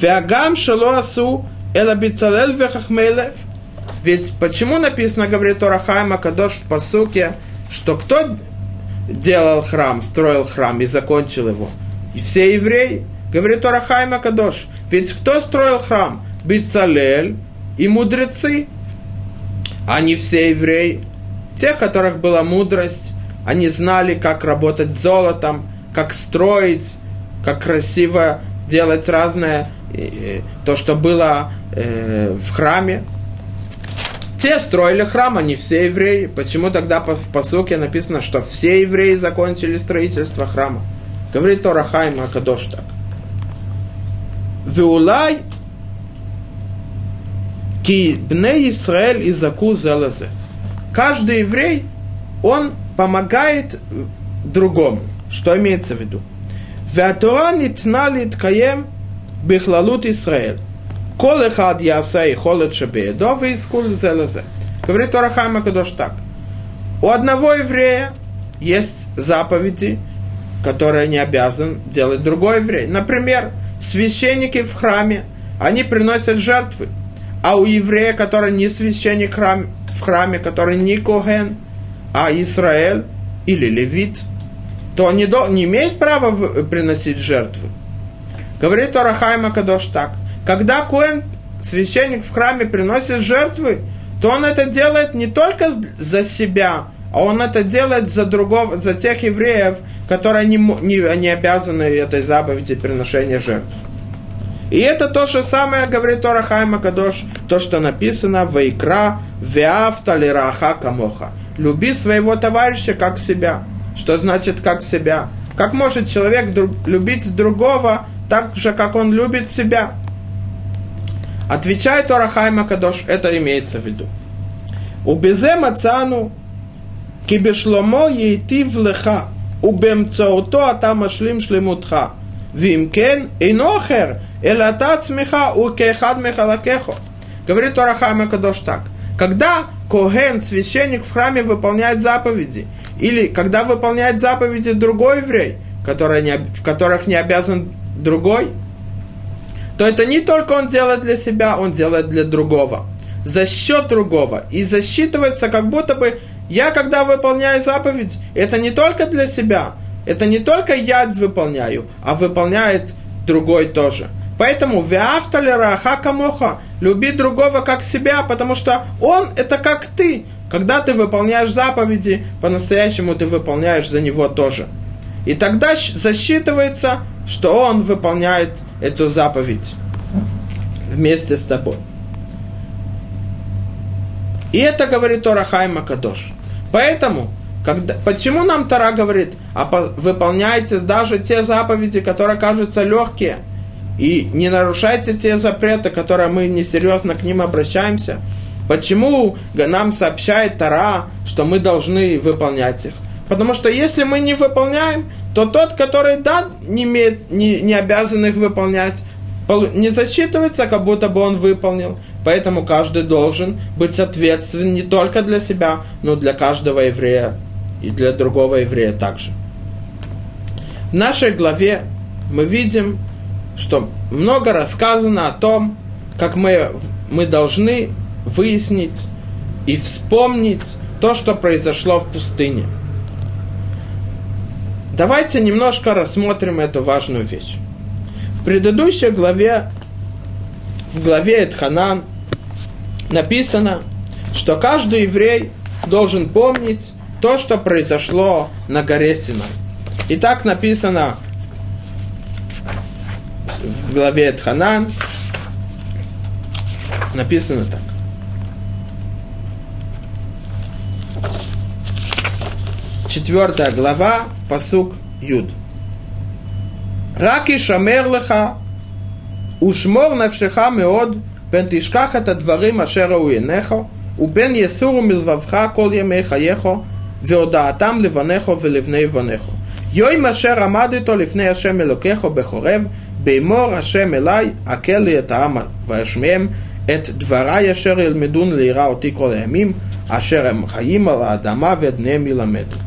Веагам шалуасу элабицалель вехахмелев – ведь почему написано, говорит Торахайма Кадош в посуке, что кто делал храм, строил храм и закончил его? И все евреи. Говорит Торахайма Кадош. Ведь кто строил храм? Бицалель и мудрецы. Не все евреи. Тех, которых была мудрость, они знали, как работать с золотом, как строить, как красиво делать разное, то, что было э, в храме. Те строили храм, не все евреи. Почему тогда в посуке написано, что все евреи закончили строительство храма? Говорит Тора Хайма Акадош так. Веулай ки бне Исраэль изаку зелазе. Каждый еврей, он помогает другому. Что имеется в виду? Веатора нитна литкаем бихлалут Исраэль. Кол эхад ясай холод шабеедов и искул зелезе. Говорит Торахайма Кадош так. У одного еврея есть заповеди, которые не обязан делать другой еврей. Например, священники в храме, они приносят жертвы. А у еврея, который не священник в храме, который не Коген, а Израиль или Левит, то он не, до, не имеет права приносить жертвы. Говорит Торахайма Кадош так. Когда Коэн, священник в храме, приносит жертвы, то он это делает не только за себя, а он это делает за другого, за тех евреев, которые не, не, не обязаны этой заповеди приношения жертв. И это то же самое, говорит Тора Хайма Кадош, то, что написано в Икра Веавта Лираха Камоха. Люби своего товарища как себя. Что значит как себя? Как может человек друг, любить другого так же, как он любит себя? Отвечает Тора Хайма Кадош, это имеется в виду. Убезе мацану кибешломо ейти влеха, убемцоуто атам ашлим шлемутха. Вимкен и нохер, элатат смеха у кехад мехалакехо. Говорит Орахама Кадош так. Когда Коген, священник в храме, выполняет заповеди, или когда выполняет заповеди другой еврей, который не, в которых не обязан другой, то это не только он делает для себя, он делает для другого. За счет другого. И засчитывается, как будто бы я, когда выполняю заповедь, это не только для себя, это не только я выполняю, а выполняет другой тоже. Поэтому веавталера хакамоха, люби другого как себя, потому что он это как ты. Когда ты выполняешь заповеди, по-настоящему ты выполняешь за него тоже. И тогда засчитывается, что он выполняет эту заповедь вместе с тобой. И это говорит Тора Хайма Кадош. Поэтому когда, почему нам Тара говорит, а выполняйте даже те заповеди, которые кажутся легкие, и не нарушайте те запреты, которые мы несерьезно к ним обращаемся? Почему нам сообщает Тара, что мы должны выполнять их? Потому что если мы не выполняем, то тот, который да, не, имеет, не, не обязан их выполнять, не засчитывается, как будто бы он выполнил. Поэтому каждый должен быть ответственен не только для себя, но и для каждого еврея и для другого еврея также. В нашей главе мы видим, что много рассказано о том, как мы, мы должны выяснить и вспомнить то, что произошло в пустыне. Давайте немножко рассмотрим эту важную вещь. В предыдущей главе, в главе Эдханан, написано, что каждый еврей должен помнить то, что произошло на горе Синай. И так написано в главе Тханан, написано так. Четвертая глава, посук Юд. Раки шамер леха, ушмор навшеха меод, пен תשכח את הדברים אשר ראו עיניך, ובין יסורו מלבבך כל ימי חייך, והודעתם לבניך ולבני בניך. יום אשר עמד איתו לפני השם אלוקיך בחורב, באמור השם אלי, הקל לי את העם ואשמיהם את דברי אשר ילמדון ליראה אותי כל הימים, אשר הם חיים על האדמה ואת בניהם ילמדו.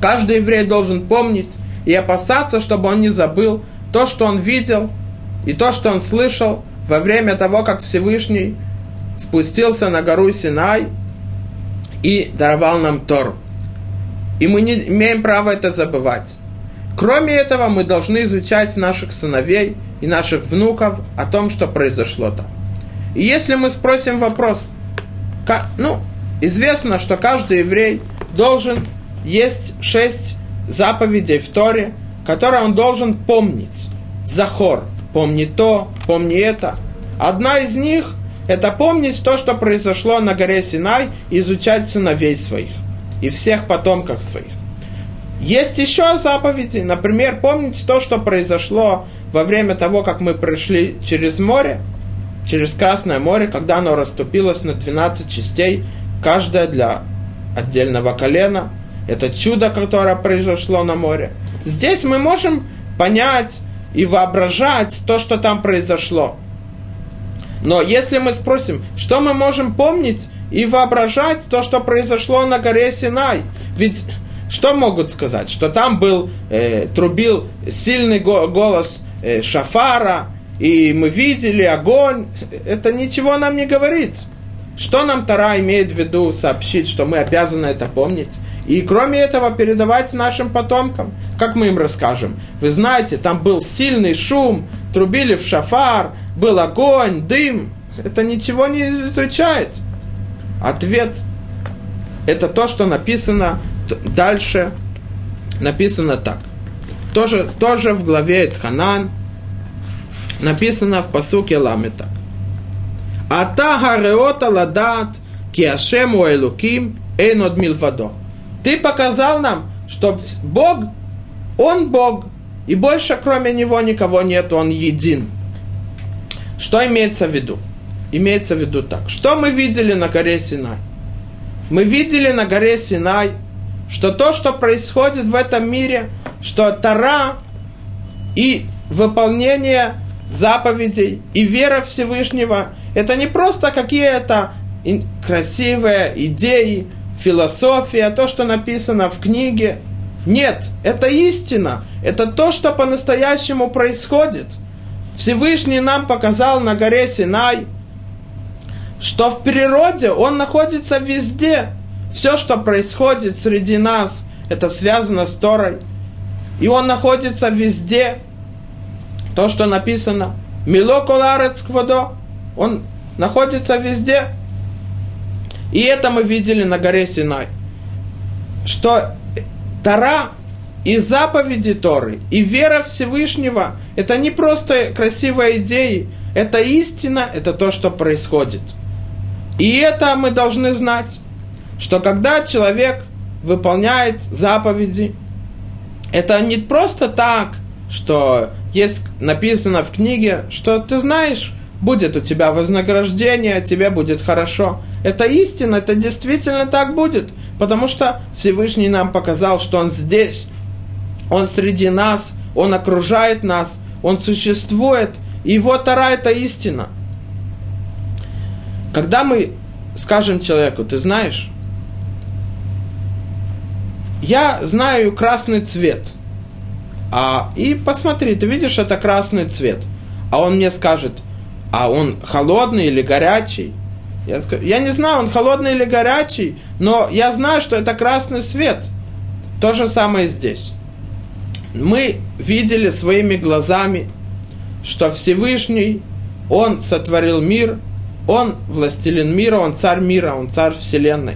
Каждый еврей должен помнить и опасаться, чтобы он не забыл то, что он видел, и то, что он слышал во время того, как Всевышний спустился на гору Синай и даровал нам Тору. И мы не имеем права это забывать. Кроме этого, мы должны изучать наших сыновей и наших внуков о том, что произошло там. И если мы спросим вопрос, как, ну, известно, что каждый еврей должен есть шесть заповедей в Торе, которые он должен помнить. Захор, помни то, помни это. Одна из них – это помнить то, что произошло на горе Синай, изучать сыновей своих и всех потомков своих. Есть еще заповеди, например, помнить то, что произошло во время того, как мы прошли через море, через Красное море, когда оно расступилось на 12 частей, каждая для отдельного колена. Это чудо, которое произошло на море. Здесь мы можем понять и воображать то, что там произошло. Но если мы спросим, что мы можем помнить и воображать то, что произошло на горе Синай, ведь что могут сказать? Что там был, э, трубил сильный голос э, шафара, и мы видели огонь. Это ничего нам не говорит. Что нам Тара имеет в виду сообщить, что мы обязаны это помнить? И кроме этого передавать нашим потомкам. Как мы им расскажем? Вы знаете, там был сильный шум, трубили в шафар, был огонь, дым. Это ничего не изучает. Ответ – это то, что написано дальше. Написано так. Тоже, тоже в главе Эдханан написано в посуке Ламе так. Ата гареота ладат киашему элуким эйнод милфадо. Ты показал нам, что Бог, Он Бог, и больше кроме Него никого нет, Он един. Что имеется в виду? Имеется в виду так. Что мы видели на горе Синай? Мы видели на горе Синай, что то, что происходит в этом мире, что Тара и выполнение заповедей и вера Всевышнего, это не просто какие-то красивые идеи, философия, то, что написано в книге. Нет, это истина. Это то, что по-настоящему происходит. Всевышний нам показал на горе Синай, что в природе Он находится везде. Все, что происходит среди нас, это связано с Торой. И Он находится везде. То, что написано. Мило коларец квадо. Он находится везде. И это мы видели на горе Синай. Что Тара и заповеди Торы, и вера Всевышнего – это не просто красивые идеи, это истина, это то, что происходит. И это мы должны знать, что когда человек выполняет заповеди, это не просто так, что есть написано в книге, что ты знаешь, будет у тебя вознаграждение, тебе будет хорошо. Это истина, это действительно так будет, потому что Всевышний нам показал, что Он здесь, Он среди нас, Он окружает нас, Он существует, и Его Тара – это истина. Когда мы скажем человеку, ты знаешь, я знаю красный цвет, а, и посмотри, ты видишь, это красный цвет, а он мне скажет, а он холодный или горячий – я, скажу, я не знаю, он холодный или горячий, но я знаю, что это красный свет. То же самое здесь. Мы видели своими глазами, что Всевышний, Он сотворил мир, Он властелин мира, Он царь мира, Он царь вселенной.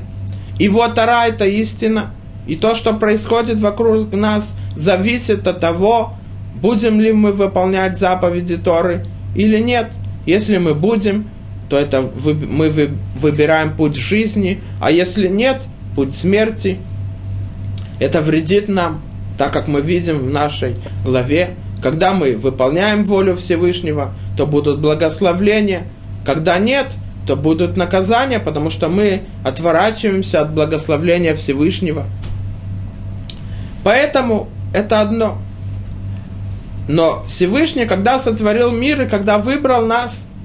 И вот Тара – это истина. И то, что происходит вокруг нас, зависит от того, будем ли мы выполнять заповеди Торы или нет. Если мы будем, то это мы вы, выбираем путь жизни, а если нет, путь смерти. Это вредит нам, так как мы видим в нашей главе, когда мы выполняем волю Всевышнего, то будут благословления, когда нет, то будут наказания, потому что мы отворачиваемся от благословления Всевышнего. Поэтому это одно. Но Всевышний, когда сотворил мир и когда выбрал нас –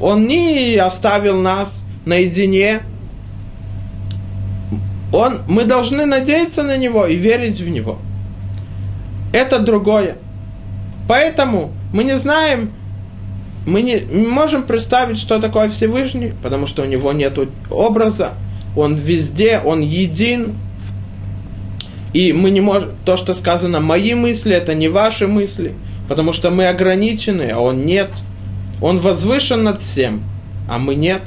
он не оставил нас наедине. Он, мы должны надеяться на Него и верить в Него. Это другое. Поэтому мы не знаем, мы не, не можем представить, что такое Всевышний, потому что у него нет образа, он везде, он един. И мы не можем, то, что сказано, мои мысли, это не ваши мысли, потому что мы ограничены, а он нет – он возвышен над всем, а мы нет.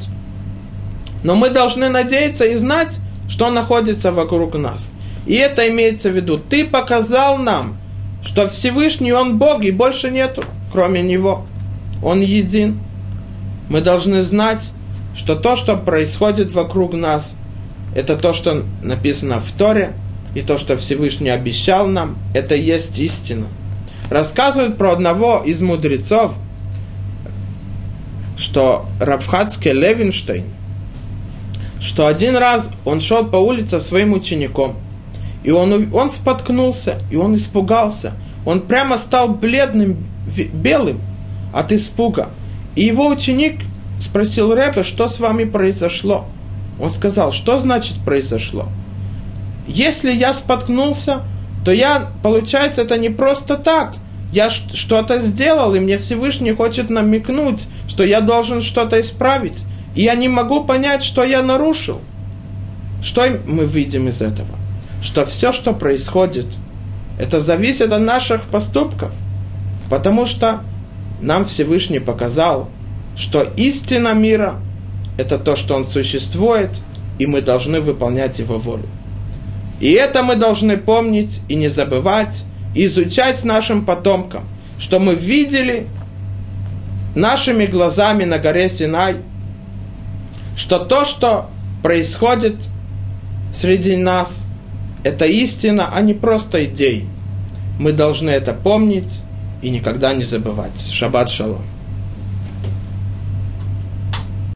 Но мы должны надеяться и знать, что находится вокруг нас. И это имеется в виду. Ты показал нам, что Всевышний Он Бог, и больше нету, кроме Него. Он един. Мы должны знать, что то, что происходит вокруг нас, это то, что написано в Торе, и то, что Всевышний обещал нам, это есть истина. Рассказывают про одного из мудрецов, что Рабхатский Левинштейн, что один раз он шел по улице своим учеником, и он, он споткнулся, и он испугался. Он прямо стал бледным, белым от испуга. И его ученик спросил Рэбе, что с вами произошло. Он сказал, что значит произошло? Если я споткнулся, то я, получается, это не просто так я что-то сделал, и мне Всевышний хочет намекнуть, что я должен что-то исправить. И я не могу понять, что я нарушил. Что мы видим из этого? Что все, что происходит, это зависит от наших поступков. Потому что нам Всевышний показал, что истина мира – это то, что он существует, и мы должны выполнять Его волю. И это мы должны помнить и не забывать, и изучать нашим потомкам, что мы видели нашими глазами на горе Синай, что то, что происходит среди нас, это истина, а не просто идеи. Мы должны это помнить и никогда не забывать. Шаббат шалом.